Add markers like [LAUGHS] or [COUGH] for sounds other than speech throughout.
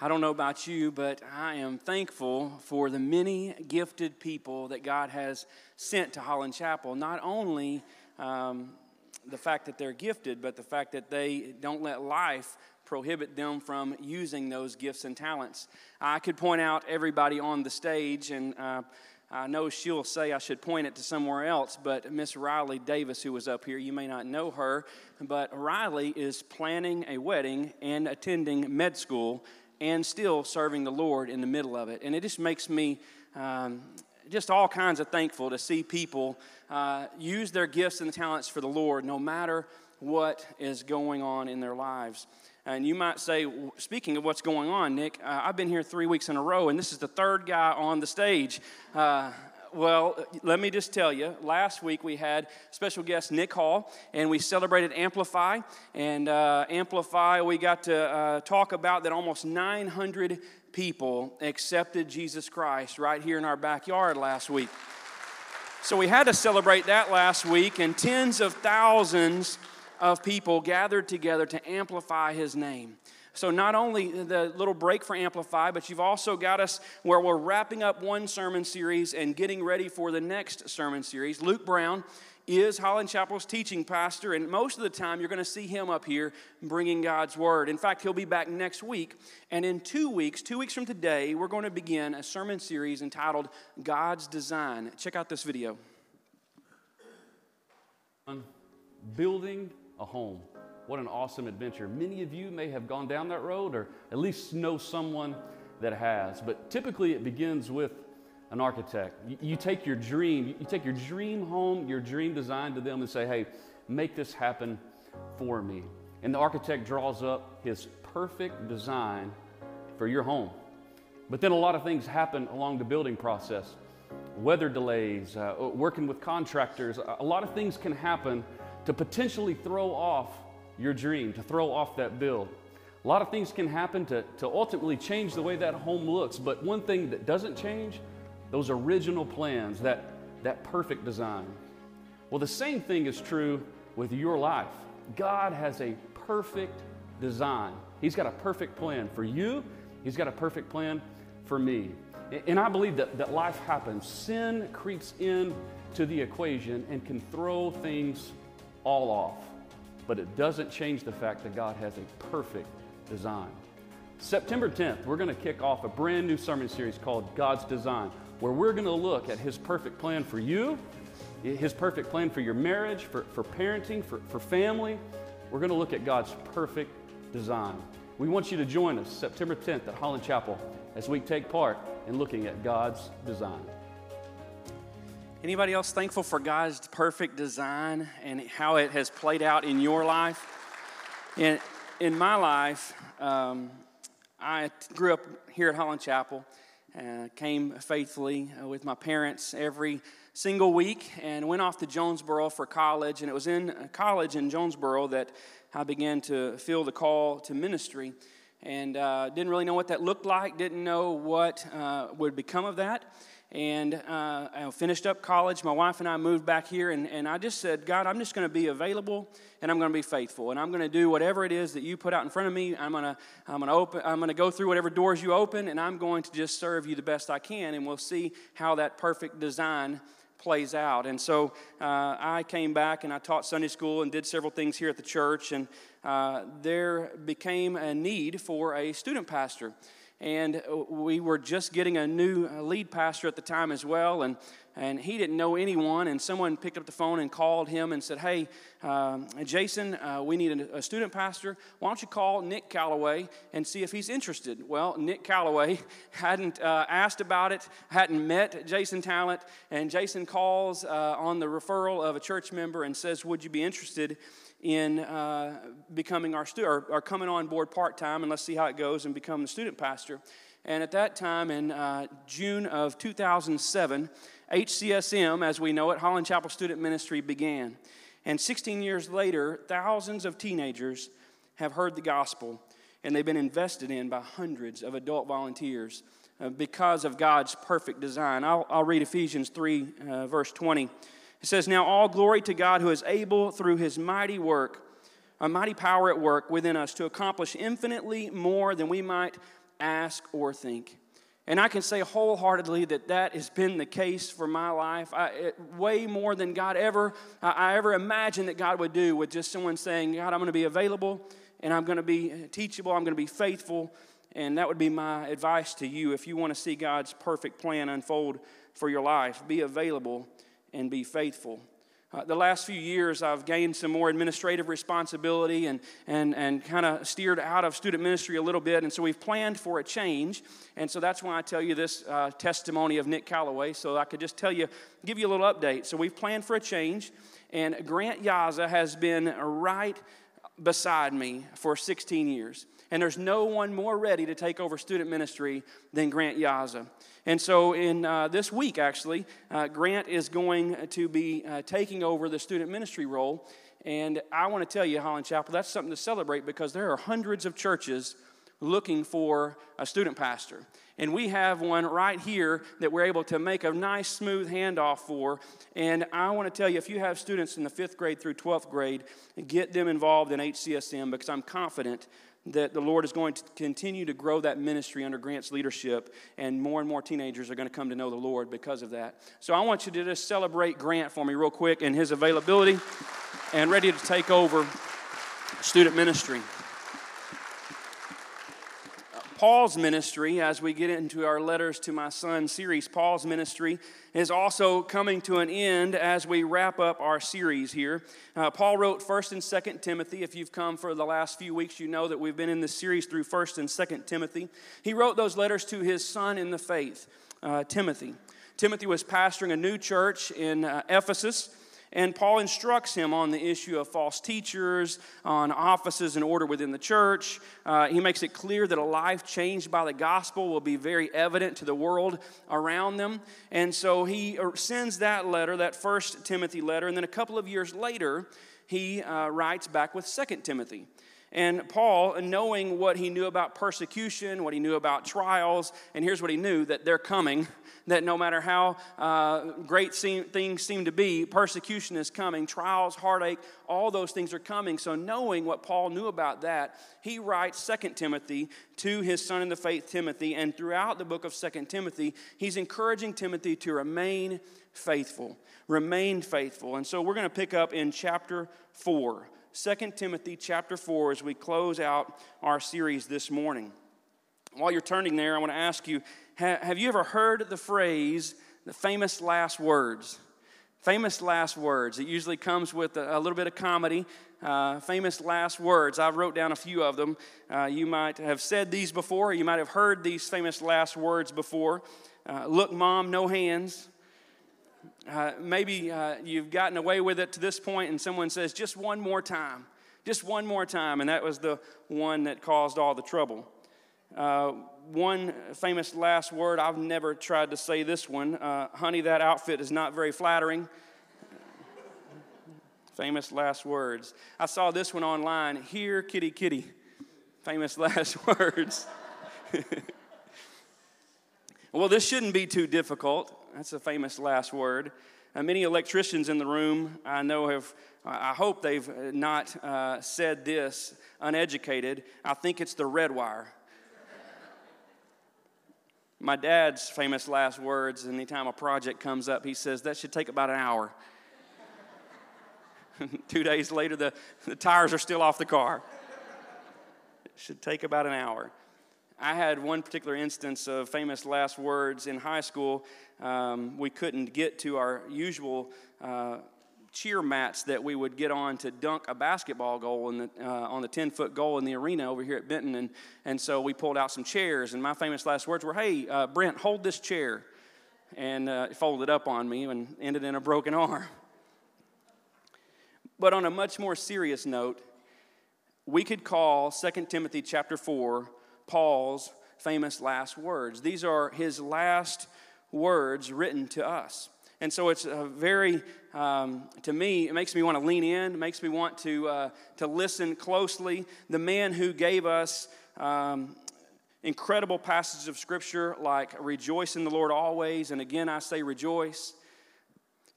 I don't know about you, but I am thankful for the many gifted people that God has sent to Holland Chapel. Not only um, the fact that they're gifted, but the fact that they don't let life prohibit them from using those gifts and talents. I could point out everybody on the stage, and uh, I know she'll say I should point it to somewhere else, but Miss Riley Davis, who was up here, you may not know her, but Riley is planning a wedding and attending med school and still serving the Lord in the middle of it. And it just makes me um, just all kinds of thankful to see people uh, use their gifts and talents for the Lord no matter what is going on in their lives. And you might say, speaking of what's going on, Nick, uh, I've been here three weeks in a row, and this is the third guy on the stage. Uh, well, let me just tell you. Last week we had special guest Nick Hall, and we celebrated Amplify. And uh, Amplify, we got to uh, talk about that almost 900 people accepted Jesus Christ right here in our backyard last week. So we had to celebrate that last week, and tens of thousands of people gathered together to amplify his name. So, not only the little break for Amplify, but you've also got us where we're wrapping up one sermon series and getting ready for the next sermon series. Luke Brown is Holland Chapel's teaching pastor, and most of the time you're going to see him up here bringing God's word. In fact, he'll be back next week, and in two weeks, two weeks from today, we're going to begin a sermon series entitled God's Design. Check out this video. Building a home. What an awesome adventure. Many of you may have gone down that road or at least know someone that has. But typically it begins with an architect. You, take your dream, you take your dream home, your dream design to them and say, hey, make this happen for me. And the architect draws up his perfect design for your home. But then a lot of things happen along the building process weather delays, uh, working with contractors. A lot of things can happen to potentially throw off your dream, to throw off that build. A lot of things can happen to, to ultimately change the way that home looks, but one thing that doesn't change, those original plans, that, that perfect design. Well, the same thing is true with your life. God has a perfect design. He's got a perfect plan for you, He's got a perfect plan for me. And I believe that, that life happens. Sin creeps in to the equation and can throw things all off but it doesn't change the fact that God has a perfect design. September 10th, we're going to kick off a brand new sermon series called God's Design, where we're going to look at His perfect plan for you, His perfect plan for your marriage, for, for parenting, for, for family. We're going to look at God's perfect design. We want you to join us September 10th at Holland Chapel as we take part in looking at God's design. Anybody else thankful for God's perfect design and how it has played out in your life? In, in my life, um, I grew up here at Holland Chapel, uh, came faithfully uh, with my parents every single week, and went off to Jonesboro for college. And it was in college in Jonesboro that I began to feel the call to ministry. And uh, didn't really know what that looked like, didn't know what uh, would become of that and uh, I finished up college. My wife and I moved back here, and, and I just said, God, I'm just going to be available and I'm going to be faithful, and I'm going to do whatever it is that you put out in front of me. I'm going to I'm going to open. I'm going to go through whatever doors you open, and I'm going to just serve you the best I can, and we'll see how that perfect design plays out. And so uh, I came back and I taught Sunday school and did several things here at the church, and uh, there became a need for a student pastor and we were just getting a new lead pastor at the time as well and, and he didn't know anyone. And someone picked up the phone and called him and said hey um, jason uh, we need a, a, student pastor. Why don't you call nick calloway and see if he's interested? Well nick calloway [LAUGHS] hadn't uh, asked about it hadn't met jason talent and jason calls uh, on the referral of a church member and says would you be interested in uh, becoming our student or, or, coming on board part time, and let's see how it goes and become the student pastor. And at that time, in uh, June of 2007, HCSM, as we know it, Holland Chapel Student Ministry began. And 16 years later, thousands of teenagers have heard the gospel, and they've been invested in by hundreds of adult volunteers uh, because of God's perfect design. I'll, I'll read Ephesians 3, uh, verse 20. It says, Now all glory to God who is able through his mighty work, a mighty power at work within us to accomplish infinitely more than we might ask, or think. And I can say wholeheartedly that that has been the case for my life. I, it, way more than God ever, I, I ever imagined that God would do with just someone saying, God, I'm going to be available and I'm going to be teachable, I'm going to be faithful. And that would be my advice to you if you want to see God's perfect plan unfold for your life. Be available and be faithful. Uh, the last few years, I've gained some more administrative responsibility and, and, and kind of steered out of student ministry a little bit. And so we've planned for a change. And so that's why I tell you this uh, testimony of Nick Calloway, so I could just tell you, give you a little update. So we've planned for a change, and Grant Yaza has been right beside me for 16 years. And there's no one more ready to take over student ministry than Grant Yaza. And so, in uh, this week, actually, uh, Grant is going to be uh, taking over the student ministry role. And I want to tell you, Holland Chapel, that's something to celebrate because there are hundreds of churches looking for a student pastor. And we have one right here that we're able to make a nice, smooth handoff for. And I want to tell you if you have students in the fifth grade through 12th grade, get them involved in HCSM because I'm confident that the Lord is going to continue to grow that ministry under Grant's leadership, and more and more teenagers are going to come to know the Lord because of that. So I want you to just celebrate Grant for me, real quick, and his availability and ready to take over student ministry. Paul's ministry, as we get into our Letters to My Son series, Paul's ministry is also coming to an end as we wrap up our series here. Uh, Paul wrote 1st and 2nd Timothy. If you've come for the last few weeks, you know that we've been in this series through 1st and 2nd Timothy. He wrote those letters to his son in the faith, uh, Timothy. Timothy was pastoring a new church in uh, Ephesus. And Paul instructs him on the issue of false teachers, on offices and order within the church. Uh, he makes it clear that a life changed by the gospel will be very evident to the world around them. And so he uh, sends that letter, that first Timothy letter, and then a couple of years later, he uh, writes back with Second Timothy. And Paul, knowing what he knew about persecution, what he knew about trials, and here's what he knew that they're coming that no matter how uh, great seem, things seem to be, persecution is coming, trials, heartache, all those things are coming. So, knowing what Paul knew about that, he writes Second Timothy to his son in the faith, Timothy. And throughout the book of Second Timothy, he's encouraging Timothy to remain faithful. Remain faithful. And so, we're going to pick up in chapter 4. 2 Timothy chapter 4 as we close out our series this morning. While you're turning there, I want to ask you have you ever heard the phrase, the famous last words? Famous last words. It usually comes with a, little bit of comedy. Uh, famous last words. I wrote down a few of them. Uh, you might have said these before, you might have heard these famous last words before. Uh, Look, mom, no hands. Uh, maybe uh, you've gotten away with it to this point, and someone says, just one more time. Just one more time. And that was the one that caused all the trouble. Uh, one famous last word, I've never tried to say this one. Uh, honey, that outfit is not very flattering. [LAUGHS] famous last words. I saw this one online. Here, kitty, kitty. Famous [LAUGHS] last words. [LAUGHS] well, this shouldn't be too difficult. That's a famous last word. Uh, many electricians in the room I know have, I hope they've not uh, said this uneducated. I think it's the red wire. [LAUGHS] My dad's famous last words, anytime a project comes up, he says, That should take about an hour. [LAUGHS] Two days later, the, the tires are still off the car. It should take about an hour. I had one particular instance of famous last words in high school. Um, we couldn't get to our usual uh, cheer mats that we would get on to dunk a basketball goal in the, uh, on the 10 foot goal in the arena over here at Benton. And, and so we pulled out some chairs, and my famous last words were, Hey, uh, Brent, hold this chair. And uh, folded up on me and ended in a broken arm. But on a much more serious note, we could call 2 Timothy chapter 4 Paul's famous last words. These are his last words written to us. And so it's a very, um, to me, it makes me want to lean in, makes me want to, uh, to listen closely. The man who gave us um, incredible passages of Scripture like rejoice in the Lord always, and again I say rejoice,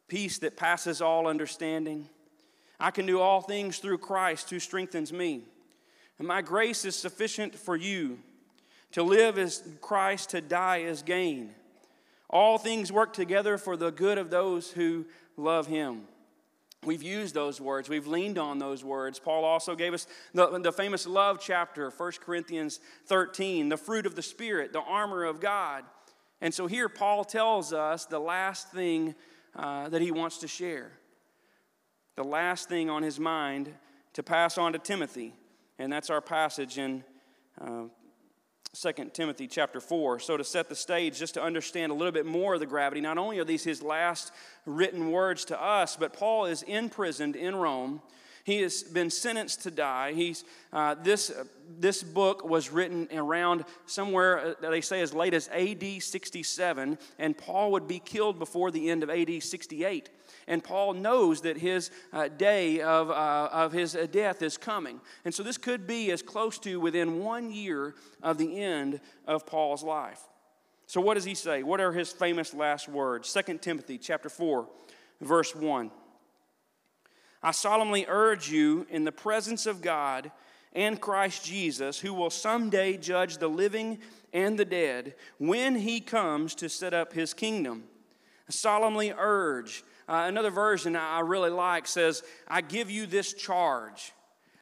peace that passes all understanding. I can do all things through Christ who strengthens me. And my grace is sufficient for you To live is Christ, to die is gain. All things work together for the good of those who love him. We've used those words. We've leaned on those words. Paul also gave us the, the famous love chapter, 1 Corinthians 13, the fruit of the Spirit, the armor of God. And so here, Paul tells us the last thing uh, that he wants to share, the last thing on his mind to pass on to Timothy. And that's our passage in uh, 2 Timothy chapter 4. So, to set the stage, just to understand a little bit more of the gravity, not only are these his last written words to us, but Paul is imprisoned in Rome. He has been sentenced to die. He's, uh, this, uh, this book was written around somewhere, uh, they say, as late as AD 67, and Paul would be killed before the end of AD 68. And Paul knows that his uh, day of, uh, of his uh, death is coming. And so this could be as close to within one year of the end of Paul's life. So what does he say? What are his famous last words? 2 Timothy chapter 4, verse 1. I solemnly urge you in the presence of God and Christ Jesus, who will someday judge the living and the dead when he comes to set up his kingdom. Solemnly urge uh, another version I really like says, I give you this charge.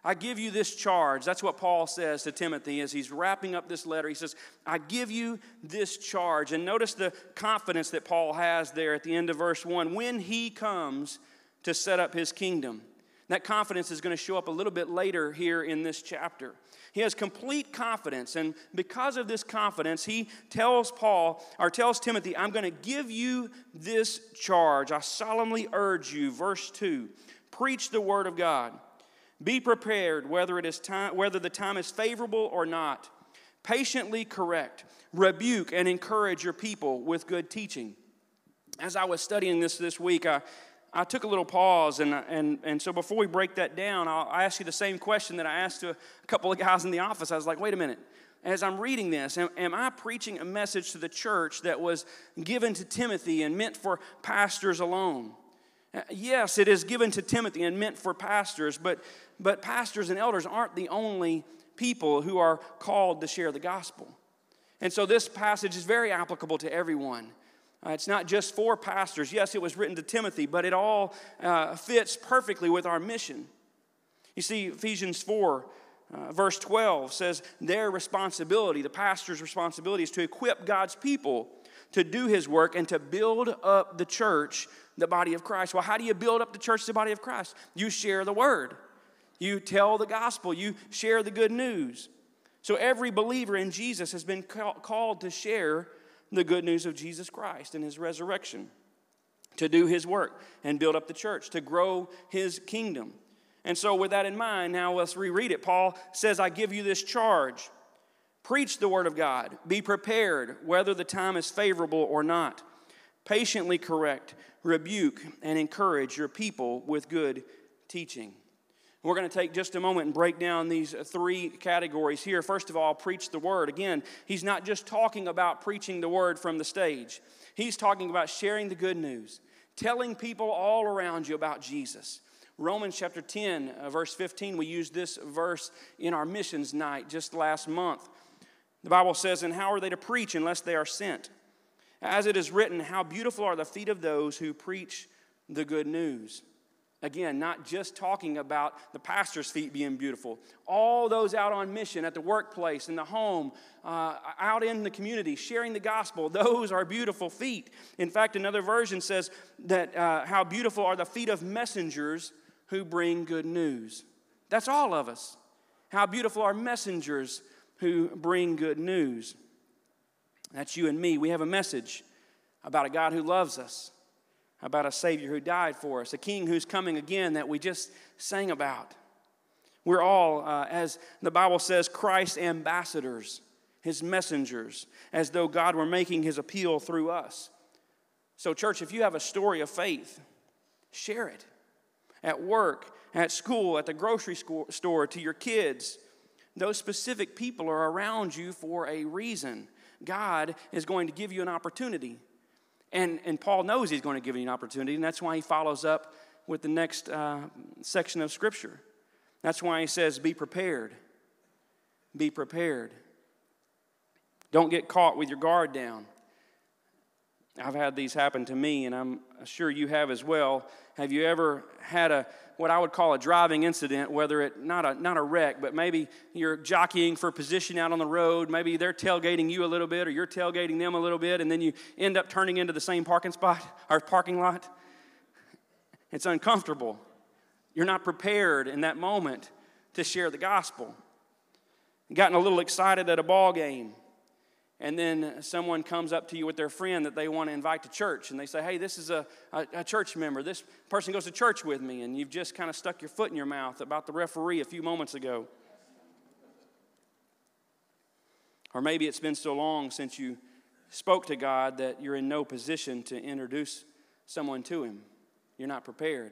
I give you this charge. That's what Paul says to Timothy as he's wrapping up this letter. He says, I give you this charge. And notice the confidence that Paul has there at the end of verse 1 when he comes to set up his kingdom. That confidence is going to show up a little bit later here in this chapter. He has complete confidence, and because of this confidence, he tells Paul or tells Timothy, I'm going to give you this charge. I solemnly urge you, verse 2, preach the word of God. Be prepared whether it is time whether the time is favorable or not. Patiently correct, rebuke, and encourage your people with good teaching. As I was studying this this week, I I took a little pause, and, and, and so before we break that down, I'll ask you the same question that I asked to a couple of guys in the office. I was like, wait a minute. As I'm reading this, am, am I preaching a message to the church that was given to Timothy and meant for pastors alone? Uh, yes, it is given to Timothy and meant for pastors, but, but pastors and elders aren't the only people who are called to share the gospel. And so this passage is very applicable to everyone. Uh, it's not just for pastors. Yes, it was written to Timothy, but it all uh, fits perfectly with our mission. You see, Ephesians 4, uh, verse 12 says their responsibility, the pastor's responsibility, is to equip God's people to do his work and to build up the church, the body of Christ. Well, how do you build up the church, the body of Christ? You share the word, you tell the gospel, you share the good news. So every believer in Jesus has been called to share the good news of Jesus Christ and his resurrection, to do his work and build up the church, to grow his kingdom. And so, with that in mind, now let's reread it. Paul says, I give you this charge preach the word of God, be prepared, whether the time is favorable or not. Patiently correct, rebuke, and encourage your people with good teaching. We're going to take just a moment and break down these three categories here. First of all, preach the word. Again, he's not just talking about preaching the word from the stage, he's talking about sharing the good news, telling people all around you about Jesus. Romans chapter 10, uh, verse 15, we used this verse in our missions night just last month. The Bible says, And how are they to preach unless they are sent? As it is written, How beautiful are the feet of those who preach the good news. Again, not just talking about the pastor's feet being beautiful. All those out on mission at the workplace, in the home, uh, out in the community, sharing the gospel, those are beautiful feet. In fact, another version says that uh, how beautiful are the feet of messengers who bring good news. That's all of us. How beautiful are messengers who bring good news. That's you and me. We have a message about a God who loves us about a Savior who died for us, a King who's coming again that we just sang about. We're all, uh, as the Bible says, Christ's ambassadors, his messengers, as though God were making his appeal through us. So, church, if you have a story of faith, share it at work, at school, at the grocery store, to your kids. Those specific people are around you for a reason. God is going to give you an opportunity and, and Paul knows he's going to give you an opportunity, and that's why he follows up with the next uh, section of Scripture. That's why he says, Be prepared. Be prepared. Don't get caught with your guard down. I've had these happen to me, and I'm sure you have as well. Have you ever had a what I would call a driving incident, whether it not a not a wreck, but maybe you're jockeying for position out on the road, maybe they're tailgating you a little bit or you're tailgating them a little bit, and then you end up turning into the same parking spot [LAUGHS] or parking lot? It's uncomfortable. You're not prepared in that moment to share the gospel. Gotten a little excited at a ball game and then someone comes up to you with their friend that they want to invite to church and they say hey this is a, a, a, church member. This person goes to church with me and you've just kind of stuck your foot in your mouth about the referee a few moments ago. Or maybe it's been so long since you spoke to god that you're in no position to introduce someone to him. You're not prepared.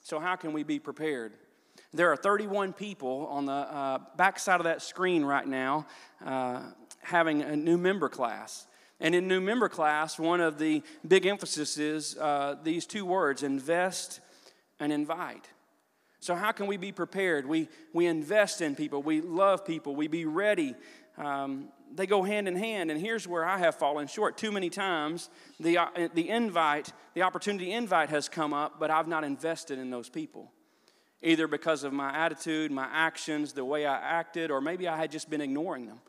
So how can we be prepared? There are 31 people on the uh, back side of that screen right now uh, having a new member class. And in new member class, one of the big emphasis is uh, these two words invest and invite. So, how can we be prepared? We, we invest in people, we love people, we be ready. Um, they go hand in hand, and here's where I have fallen short. Too many times, the, uh, the invite, the opportunity invite has come up, but I've not invested in those people either because of my attitude, my actions, the way I acted, or maybe I had just been ignoring them.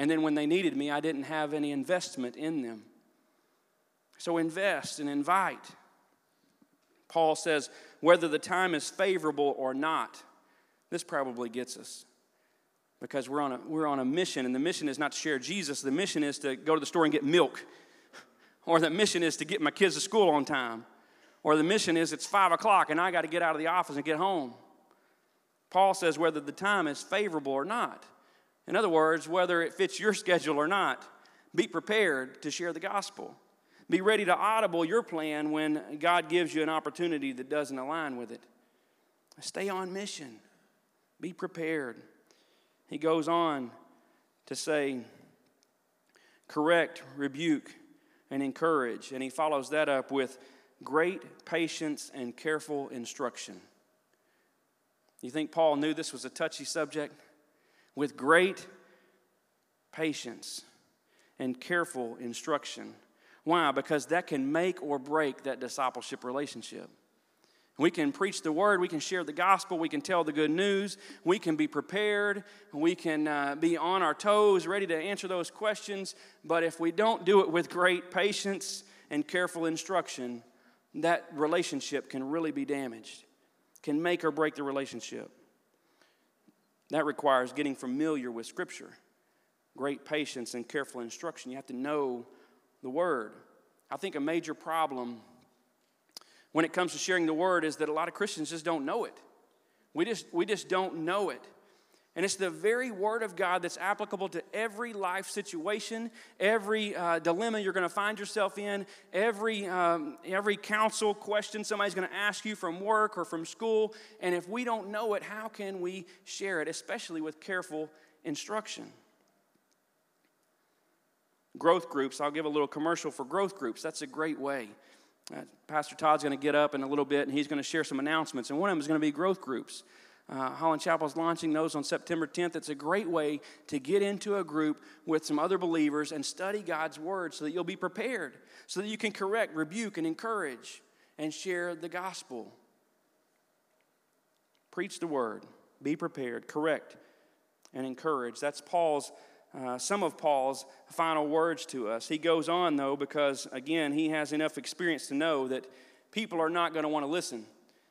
And then when they needed me, I didn't have any investment in them. So invest and invite. Paul says, whether the time is favorable or not, this probably gets us because we're on, a, we're on a mission, and the mission is not to share Jesus. The mission is to go to the store and get milk, [LAUGHS] or the mission is to get my kids to school on time, or the mission is it's five o'clock and I got to get out of the office and get home. Paul says whether the time is favorable or not. In other words, whether it fits your schedule or not, be prepared to share the gospel. Be ready to audible your plan when God gives you an opportunity that doesn't align with it. Stay on mission. Be prepared. He goes on to say, correct, rebuke, and encourage. And he follows that up with great patience and careful instruction. You think Paul knew this was a touchy subject? With great patience and careful instruction. Why? Because that can make or break that discipleship relationship. We can preach the word, we can share the gospel, we can tell the good news, we can be prepared, we can uh, be on our toes, ready to answer those questions. But if we don't do it with great patience and careful instruction, that relationship can really be damaged, can make or break the relationship. That requires getting familiar with Scripture, great patience and careful instruction. You have to know the Word. I think a major problem when it comes to sharing the Word is that a lot of Christians just don't know it. We just, we just don't know it. And it's the very word of God that's applicable to every life situation, every uh, dilemma you're going to find yourself in, every, um, every counsel question somebody's going to ask you from work or from school. And if we don't know it, how can we share it, especially with careful instruction? Growth groups, I'll give a little commercial for growth groups. That's a great way. Uh, Pastor Todd's going to get up in a little bit and he's going to share some announcements. And one of them is going to be growth groups. Uh, Holland Chapel is launching those on September 10th. It's a great way to get into a group with some other believers and study God's Word so that you'll be prepared, so that you can correct, rebuke, and encourage and share the gospel. Preach the Word, be prepared, correct, and encourage. That's Paul's. Uh, some of Paul's final words to us. He goes on, though, because again, he has enough experience to know that people are not going to want to listen.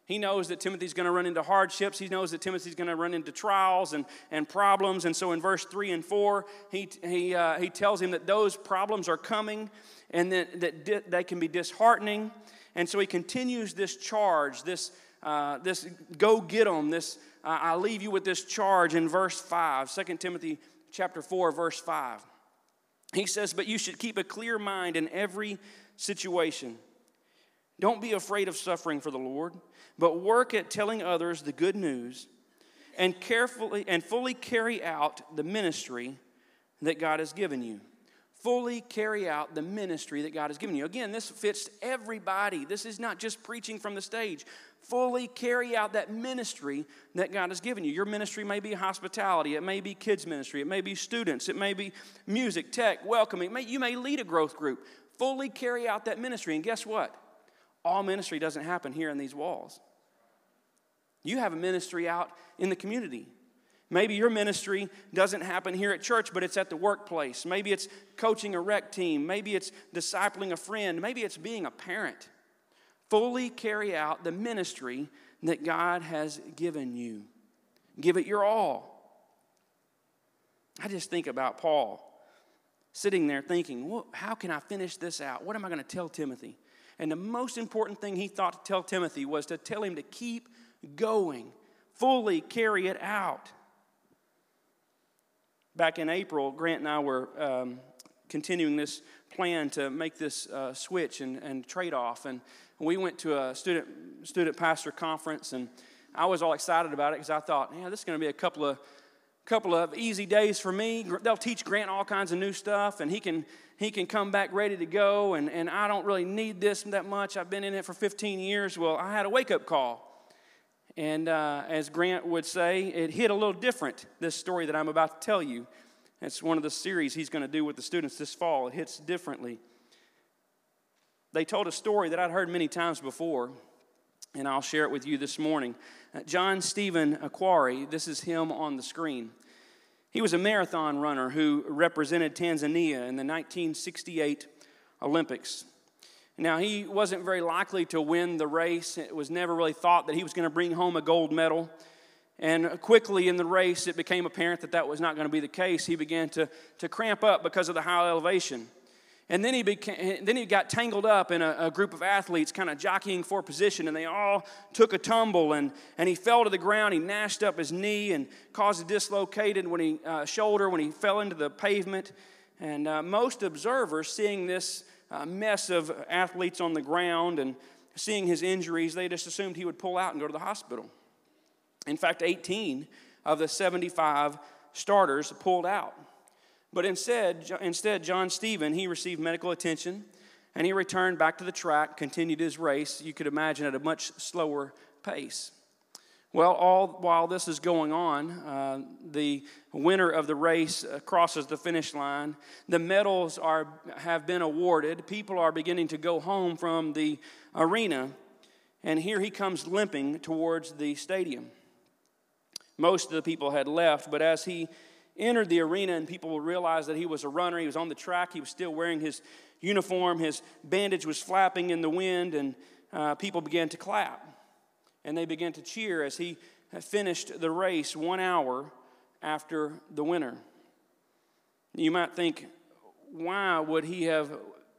He knows that Timothy's going to run into hardships. He knows that Timothy's going to run into trials and, and problems. And so in verse 3 and 4, he, he, uh, he tells him that those problems are coming and that, that di- they can be disheartening. And so he continues this charge, this, uh, this go get them, this uh, I leave you with this charge in verse 5, 2 Timothy chapter 4, verse 5. He says, But you should keep a clear mind in every situation. Don't be afraid of suffering for the Lord but work at telling others the good news and carefully and fully carry out the ministry that God has given you. fully carry out the ministry that God has given you. Again, this fits everybody. This is not just preaching from the stage. Fully carry out that ministry that God has given you. Your ministry may be hospitality, it may be kids' ministry, it may be students, it may be music, tech, welcoming. You may lead a growth group. Fully carry out that ministry. And guess what? All ministry doesn't happen here in these walls. You have a ministry out in the community. Maybe your ministry doesn't happen here at church, but it's at the workplace. Maybe it's coaching a rec team. Maybe it's discipling a friend. Maybe it's being a parent. Fully carry out the ministry that God has given you. Give it your all. I just think about Paul sitting there thinking, well, how can I finish this out? What am I going to tell Timothy? And the most important thing he thought to tell Timothy was to tell him to keep going, fully carry it out back in April, Grant and I were um, continuing this plan to make this uh, switch and, and trade off. And we went to a student, student pastor conference, and I was all excited about it because I thought, yeah, this is going to be a couple of couple of easy days for me. They'll teach Grant all kinds of new stuff, and he can he can come back ready to go. And, and I don't really need this that much. I've been in it for 15 years. Well, I had a wake up call. And uh, as Grant would say, it hit a little different, this story that I'm about to tell you. It's one of the series he's going to do with the students this fall. It hits differently. They told a story that I'd heard many times before, and I'll share it with you this morning. Uh, John Stephen Akhwari, this is him on the screen. He was a marathon runner who represented Tanzania in the 1968 Olympics. Now, he wasn't very likely to win the race. It was never really thought that he was going to bring home a gold medal. And quickly in the race, it became apparent that that was not going to be the case. He began to, to cramp up because of the high elevation. And then he, became, then he got tangled up in a, a group of athletes kind of jockeying for position, and they all took a tumble, and, and he fell to the ground. He gnashed up his knee and caused a dislocated when he, uh, shoulder when he fell into the pavement. And uh, most observers, seeing this a mess of athletes on the ground and seeing his injuries, they just assumed he would pull out and go to the hospital. In fact, 18 of the 75 starters pulled out. But instead, instead, John Stephen, he received medical attention and he returned back to the track, continued his race, you could imagine at a much slower pace. Well, all while this is going on, uh, the winner of the race uh, crosses the finish line. The medals are, have been awarded. People are beginning to go home from the arena. And here he comes limping towards the stadium. Most of the people had left, but as he entered the arena and people realized that he was a runner, he was on the track, he was still wearing his uniform, his bandage was flapping in the wind, and uh, people began to clap and they began to cheer as he finished the race one hour after the winner. You might think, why would he have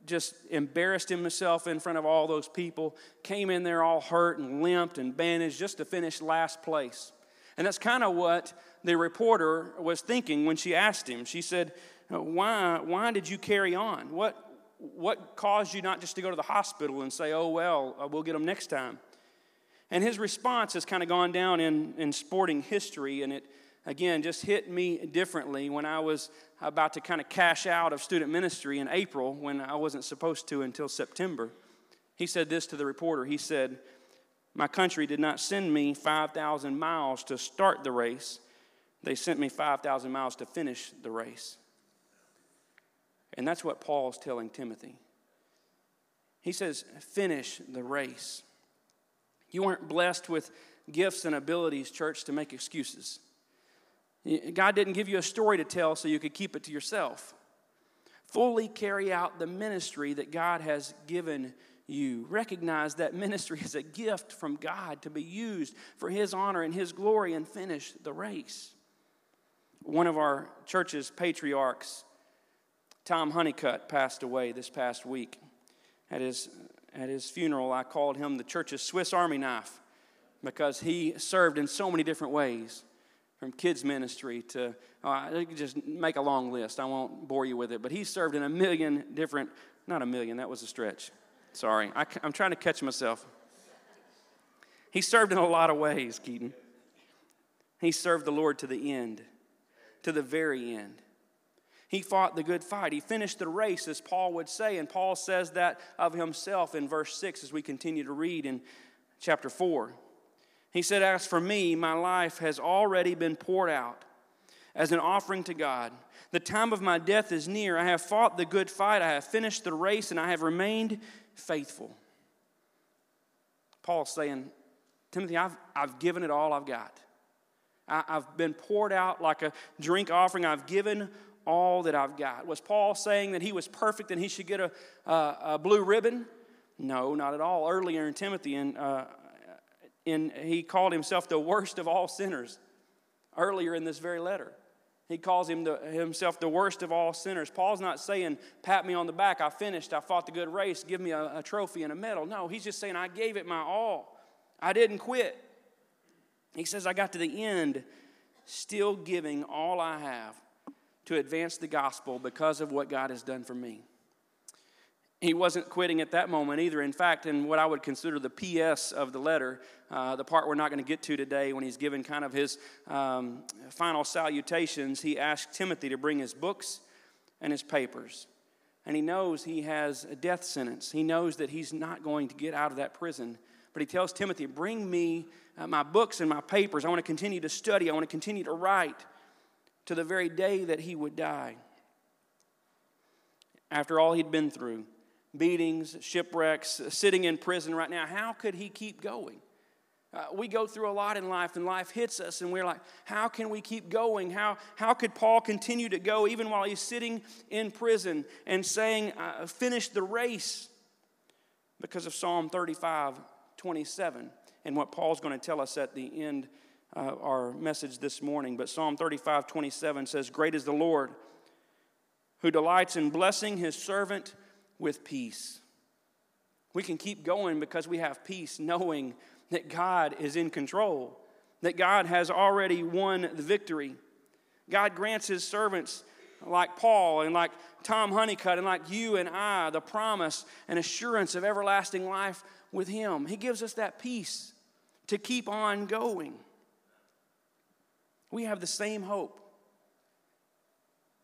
just embarrassed himself in front of all those people, came in there all hurt and limped and bandaged just to finish last place? And that's kind of what the reporter was thinking when she asked him. She said, Why, why did you carry on? What, what caused you not just to go to the hospital and say, Oh, well, uh, we'll get them next time? And his response has kind of gone down in, in sporting history, and it, again, just hit me differently when I was about to kind of cash out of student ministry in April when I wasn't supposed to until September. He said this to the reporter He said, My country did not send me 5,000 miles to start the race, they sent me 5,000 miles to finish the race. And that's what Paul's telling Timothy. He says, Finish the race. You weren't blessed with gifts and abilities, church, to make excuses. God didn't give you a story to tell so you could keep it to yourself. Fully carry out the ministry that God has given you. Recognize that ministry is a gift from God to be used for His honor and His glory and finish the race. One of our church's patriarchs, Tom Honeycutt, passed away this past week. At his at his funeral, I called him the church's Swiss Army knife because he served in so many different ways from kids' ministry to, uh, just make a long list. I won't bore you with it, but he served in a million different, not a million, that was a stretch. Sorry, I, I'm trying to catch myself. He served in a lot of ways, Keaton. He served the Lord to the end, to the very end. He fought the good fight. He finished the race, as Paul would say. And Paul says that of himself in verse 6 as we continue to read in chapter 4. He said, As for me, my life has already been poured out as an offering to God. The time of my death is near. I have fought the good fight. I have finished the race, and I have remained faithful. Paul's saying, Timothy, I've, I've given it all I've got. I, I've been poured out like a drink offering. I've given all that I've got. Was Paul saying that he was perfect and he should get a, a, a blue ribbon? No, not at all. Earlier in Timothy, in, uh, in, he called himself the worst of all sinners. Earlier in this very letter, he calls him the, himself the worst of all sinners. Paul's not saying, pat me on the back, I finished, I fought the good race, give me a, a trophy and a medal. No, he's just saying, I gave it my all. I didn't quit. He says, I got to the end, still giving all I have to advance the gospel because of what God has done for me. He wasn't quitting at that moment either. In fact, in what I would consider the PS of the letter, uh, the part we're not going to get to today, when he's given kind of his um, final salutations, he asked Timothy to bring his books and his papers. And he knows he has a death sentence. He knows that he's not going to get out of that prison. But he tells Timothy, Bring me uh, my books and my papers. I want to continue to study, I want to continue to write to the very day that he would die. After all he'd been through beatings, shipwrecks, sitting in prison right now, how could he keep going? Uh, we go through a lot in life, and life hits us, and we're like, how can we keep going? How, how could Paul continue to go even while he's sitting in prison and saying, uh, finish the race? Because of Psalm 35 27, and what Paul's going to tell us at the end uh, our message this morning. But Psalm 35 27 says, Great is the Lord who delights in blessing his servant with peace. We can keep going because we have peace, knowing that God is in control, that God has already won the victory. God grants his servants like Paul and like Tom Honeycutt and like you and I the promise and assurance of everlasting life with him. He gives us that peace to keep on going. We have the same hope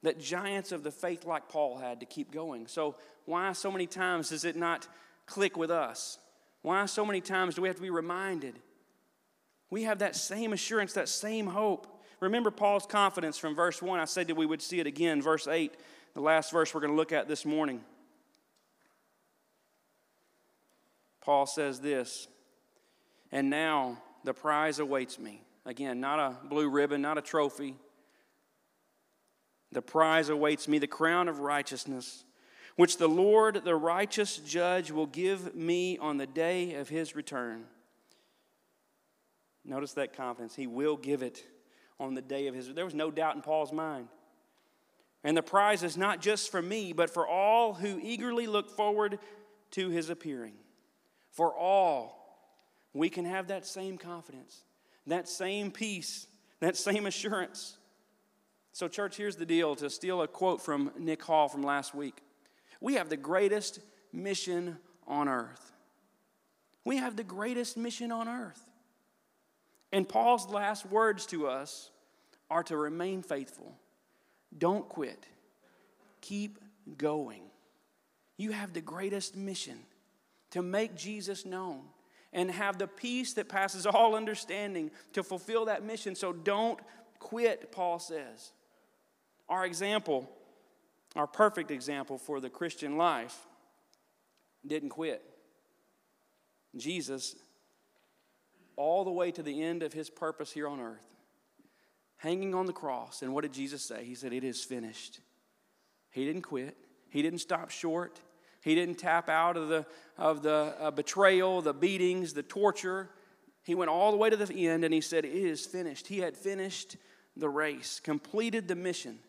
that giants of the faith like Paul had to keep going. So, why so many times does it not click with us? Why so many times do we have to be reminded? We have that same assurance, that same hope. Remember Paul's confidence from verse 1. I said that we would see it again. Verse 8, the last verse we're going to look at this morning. Paul says this, and now the prize awaits me Again, not a blue ribbon, not a trophy. The prize awaits me, the crown of righteousness, which the Lord, the righteous judge, will give me on the day of his return. Notice that confidence. He will give it on the day of his. There was no doubt in Paul's mind. And the prize is not just for me, but for all who eagerly look forward to his appearing. For all, we can have that same confidence that same peace, that same assurance. So, church, here's the deal to steal a quote from Nick Hall from last week. We have the greatest mission on earth. We have the greatest mission on earth. And Paul's last words to us are to remain faithful. Don't quit. Keep going. You have the greatest mission to make Jesus known and have the peace that passes all understanding to fulfill that mission. So don't quit, Paul says. Our example, our perfect example for the Christian life, didn't quit. Jesus, all the way to the end of his purpose here on earth, hanging on the cross. And what did Jesus say? He said, It is finished. He didn't quit, he didn't stop short. He didn't tap out of the, of the uh, betrayal, the beatings, the torture. He went all the way to the end and he said, It is finished. He had finished the race, completed the mission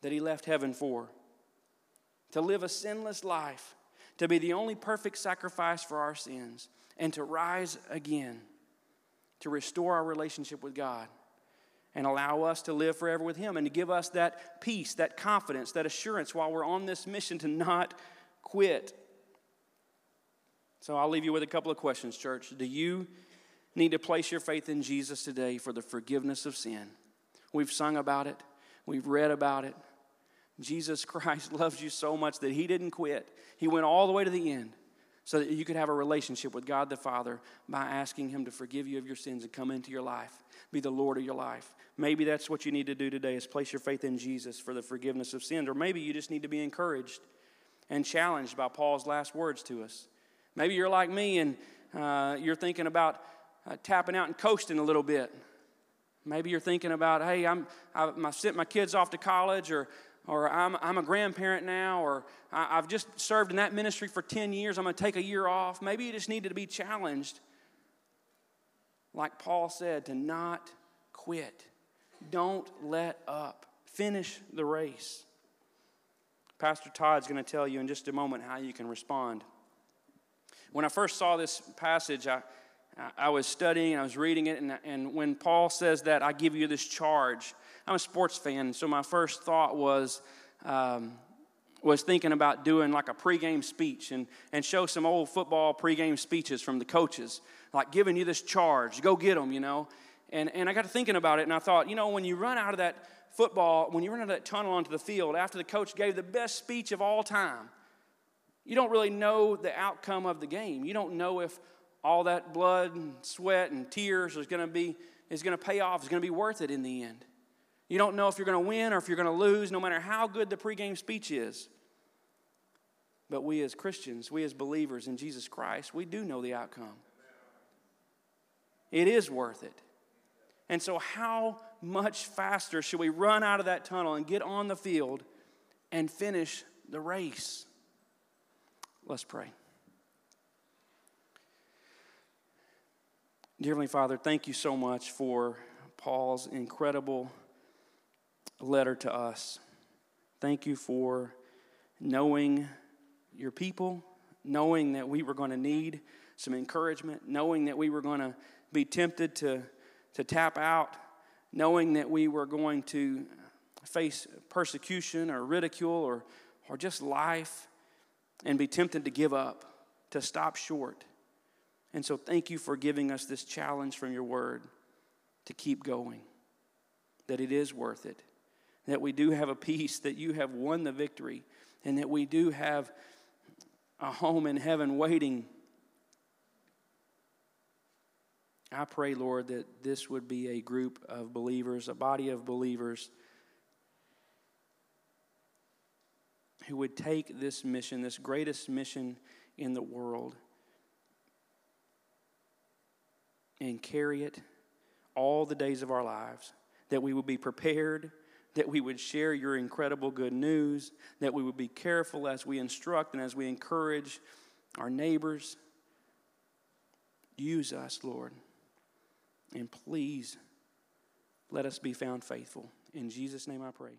that he left heaven for to live a sinless life, to be the only perfect sacrifice for our sins, and to rise again, to restore our relationship with God and allow us to live forever with Him and to give us that peace, that confidence, that assurance while we're on this mission to not quit. So I'll leave you with a couple of questions, church. Do you need to place your faith in Jesus today for the forgiveness of sin? We've sung about it, we've read about it. Jesus [LAUGHS] Christ loves you so much that he didn't quit. He went all the way to the end so that you could have a relationship with God the Father by asking Him to forgive you of your sins and come into your life, be the Lord of your life. Maybe that's what you need to do today is place your faith in Jesus for the forgiveness of sins, or maybe you just need to be encouraged and challenged by Paul's last words to us. Maybe you're like me and uh, you're thinking about uh, tapping out and coasting a little bit. Maybe you're thinking about, hey, I'm, I, I sent my kids off to college, or or I'm, I'm a grandparent now, or I, have just served in that ministry for 10 years, I'm going to take a year off. Maybe you just needed to be challenged, like Paul said, to not quit. Don't let up. Finish the race. Pastor Todd's going to tell you in just a moment how you can respond. When I first saw this passage, I, I was studying, I was reading it, and, and when Paul says that, I give you this charge. I'm a sports fan, so my first thought was, um, was thinking about doing like a pregame speech and, and show some old football pregame speeches from the coaches, like giving you this charge, go get them, you know. And, and I got to thinking about it, and I thought, you know, when you run out of that football, when you run out of that tunnel onto the field after the coach gave the best speech of all time, you don't really know the outcome of the game. You don't know if all that blood and sweat and tears is going to be is going to pay off, is going to be worth it in the end. You don't know if you're going to win or if you're going to lose, no matter how good the pregame speech is. But we as Christians, we as believers in Jesus Christ, we do know the outcome. It is worth it. And so, how much faster should we run out of that tunnel and get on the field and finish the race? Let's pray. Dear Heavenly Father, thank you so much for Paul's incredible letter to us. Thank you for knowing your people, knowing that we were going to need some encouragement, knowing that we were going to be tempted to, to tap out, knowing that we were going to face persecution or ridicule or, or just life and be tempted to give up, to stop short. And so, thank you for giving us this challenge from your word to keep going, that it is worth it, that we do have a peace, that you have won the victory, and that we do have a home in heaven waiting. I pray, Lord, that this would be a group of believers, a body of believers who would take this mission, this greatest mission in the world and carry it all the days of our lives. That we would be prepared, that we would share your incredible good news, that we would be careful as we instruct and as we encourage our neighbors. Use us, Lord. And please let us be found faithful. In Jesus' name I pray.